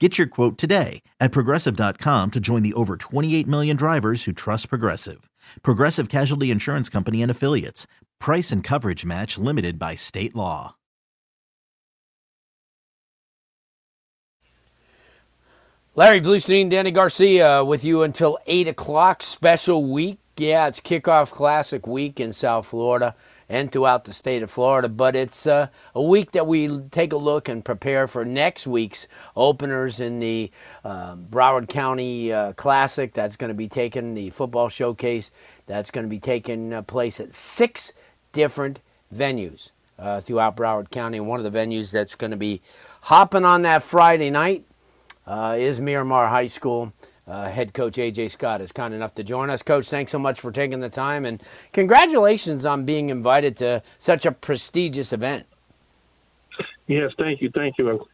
Get your quote today at progressive.com to join the over 28 million drivers who trust Progressive. Progressive Casualty Insurance Company and Affiliates. Price and coverage match limited by state law. Larry Blustein, Danny Garcia with you until 8 o'clock. Special week. Yeah, it's kickoff classic week in South Florida and throughout the state of Florida. But it's uh, a week that we take a look and prepare for next week's openers in the uh, Broward County uh, Classic. That's going to be taking the football showcase. That's going to be taking uh, place at six different venues uh, throughout Broward County. And one of the venues that's going to be hopping on that Friday night uh, is Miramar High School. Uh, head coach AJ Scott is kind enough to join us. Coach, thanks so much for taking the time and congratulations on being invited to such a prestigious event. Yes, thank you, thank you.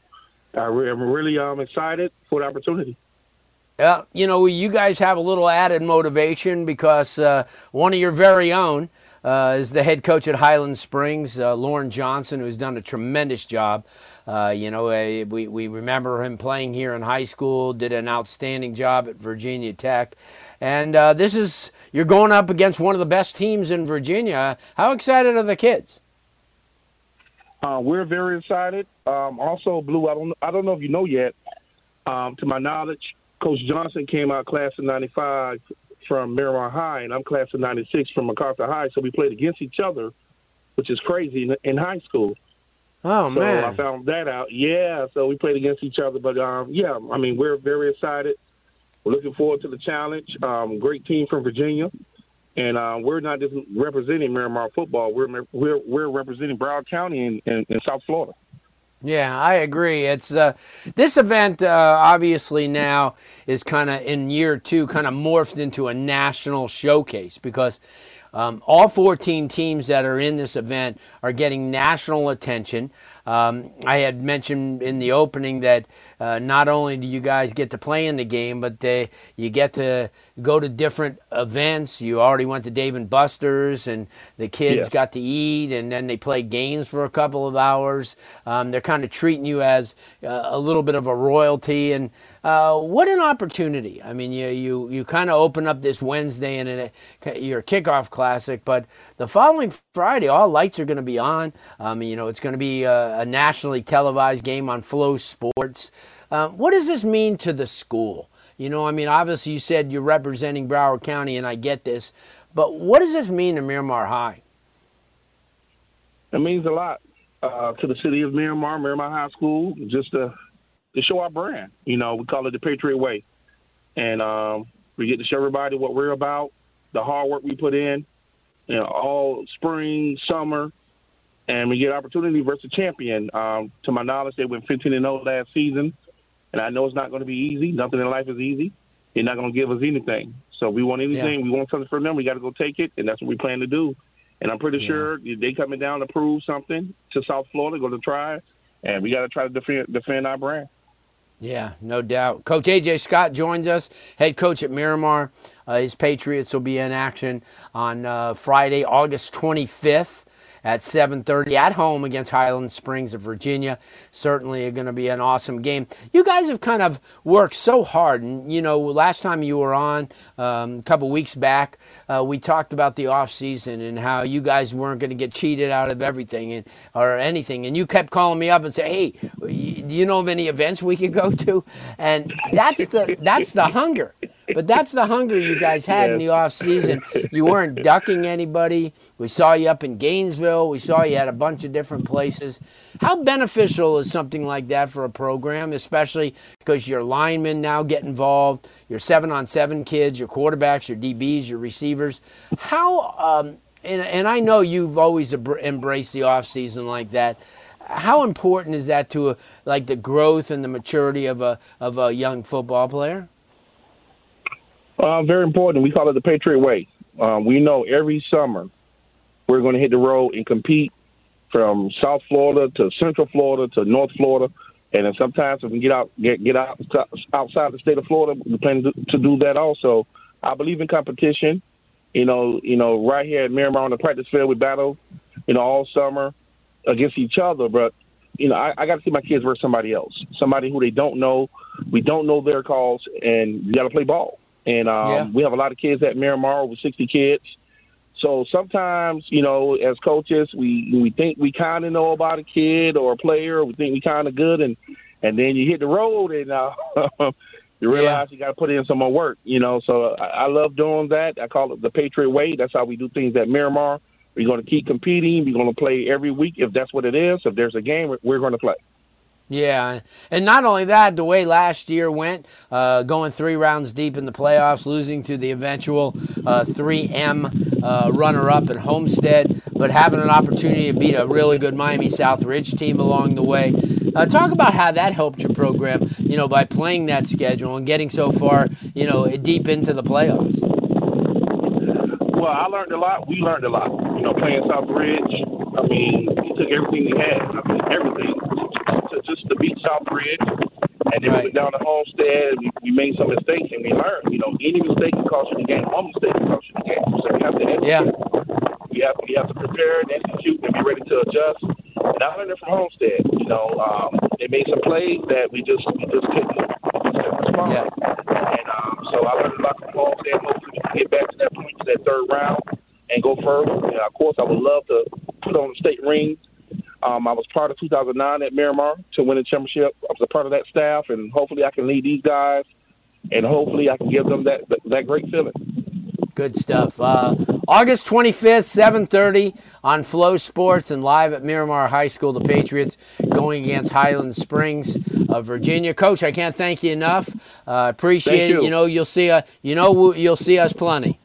I am really um, excited for the opportunity. Yeah, you know, you guys have a little added motivation because uh, one of your very own uh, is the head coach at Highland Springs, uh, Loren Johnson, who's done a tremendous job. Uh, you know, uh, we, we remember him playing here in high school, did an outstanding job at Virginia Tech. And uh, this is, you're going up against one of the best teams in Virginia. How excited are the kids? Uh, we're very excited. Um, also, Blue, I don't, I don't know if you know yet, um, to my knowledge, Coach Johnson came out class of 95 from Miramar High, and I'm class of 96 from MacArthur High. So we played against each other, which is crazy in, in high school. Oh so man! I found that out. Yeah, so we played against each other, but um, yeah, I mean we're very excited. We're looking forward to the challenge. Um, great team from Virginia, and uh, we're not just representing Miramar football. We're we're we're representing Broward County in, in, in South Florida. Yeah, I agree. It's uh, this event uh, obviously now is kind of in year two, kind of morphed into a national showcase because um, all 14 teams that are in this event are getting national attention. Um, I had mentioned in the opening that uh, not only do you guys get to play in the game, but they, you get to go to different events. You already went to Dave and Buster's, and the kids yeah. got to eat, and then they play games for a couple of hours. Um, they're kind of treating you as uh, a little bit of a royalty, and uh, what an opportunity! I mean, you you you kind of open up this Wednesday in a, your kickoff classic, but the following Friday, all lights are going to be on. Um, you know, it's going to be a, a, nationally televised game on FloSports. Uh, what does this mean to the school? You know, I mean, obviously you said you're representing Broward County, and I get this, but what does this mean to Miramar High? It means a lot uh, to the city of Miramar, Miramar High School, just to to show our brand. You know, we call it the Patriot Way, and um, we get to show everybody what we're about, the hard work we put in, you know, all spring, summer, and we get opportunity versus champion. Um, to my knowledge, they went 15 and 0 last season, and I know it's not going to be easy. Nothing in life is easy. They're not going to give us anything. So we want anything. Yeah. We want something from them. We got to go take it, and that's what we plan to do. And I'm pretty yeah. sure they coming down to prove something to South Florida, going to try, and we got to try to defend defend our brand. Yeah, no doubt. Coach AJ Scott joins us, head coach at Miramar. Uh, his Patriots will be in action on uh, Friday, August 25th at 7:30 at home against Highland Springs of Virginia. Certainly going to be an awesome game. You guys have kind of worked so hard, and you know, last time you were on um, a couple weeks back, uh, we talked about the off season and how you guys weren't going to get cheated out of everything and or anything, and you kept calling me up and say, "Hey, do you know of any events we could go to?" And that's the that's the hunger. But that's the hunger you guys had yes. in the off season. You weren't ducking anybody. We saw you up in Gainesville. We saw you at a bunch of different places. How beneficial is something like that for a program, especially because your linemen now get involved, your seven on seven kids, your quarterbacks, your DBs, your receivers? How, um, and, and I know you've always embraced the off season like that how important is that to a, like the growth and the maturity of a of a young football player? Uh, very important. We call it the Patriot Way. Um, we know every summer we're going to hit the road and compete from South Florida to Central Florida to North Florida, and then sometimes if we get out get get out outside the state of Florida, we plan to, to do that also. I believe in competition. You know, you know, right here at Miramar on the practice field, we battle, you know, all summer against each other. But you know, I, I got to see my kids versus somebody else, somebody who they don't know. We don't know their calls, and we got to play ball. And um, yeah. we have a lot of kids at Miramar, over 60 kids. So sometimes, you know, as coaches, we we think we kind of know about a kid or a player. We think we kind of good, and and then you hit the road and uh, you realize yeah. you got to put in some more work. You know, so I, I love doing that. I call it the Patriot way. That's how we do things at Miramar. We're going to keep competing. We're going to play every week if that's what it is. If there's a game, we're going to play. Yeah, and not only that, the way last year went, uh, going three rounds deep in the playoffs, losing to the eventual uh, 3M uh, runner-up at Homestead, but having an opportunity to beat a really good Miami Southridge team along the way. Uh, talk about how that helped your program, you know, by playing that schedule and getting so far, you know, deep into the playoffs. Well, I learned a lot. We learned a lot. You know, playing Southridge. I mean, he took everything he had. I mean, everything to, just to beat Southridge. And then right. we went down to Homestead. We, we made some mistakes and we learned. You know, any mistake can cost you the game. One mistake can cost you the game. So we have to execute. Yeah. We have we have to prepare and execute and be ready to adjust. And I learned it from Homestead. You know, um, they made some plays that we just we just couldn't, we just couldn't respond. Yeah. And um, so I learned a lot from Homestead. Hopefully we can get back to that point, to that third round, and go further. And of course, I would love to put on the state ring um, I was part of 2009 at Miramar to win a championship. I was a part of that staff, and hopefully I can lead these guys, and hopefully I can give them that that great feeling. Good stuff. Uh, August 25th, 7:30 on FloSports and live at Miramar High School. The Patriots going against Highland Springs of Virginia. Coach, I can't thank you enough. Uh, appreciate it. You. you know, you'll see. Uh, you know, you'll see us plenty.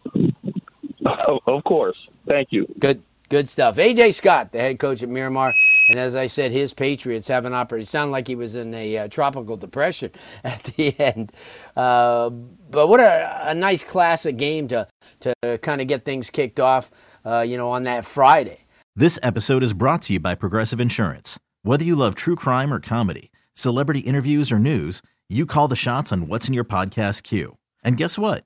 of course. Thank you. Good. Good stuff. AJ Scott, the head coach at Miramar, and as I said, his Patriots have an opportunity. Sound like he was in a uh, tropical depression at the end, uh, but what a, a, nice classic game to to kind of get things kicked off. Uh, you know, on that Friday. This episode is brought to you by Progressive Insurance. Whether you love true crime or comedy, celebrity interviews or news, you call the shots on what's in your podcast queue. And guess what?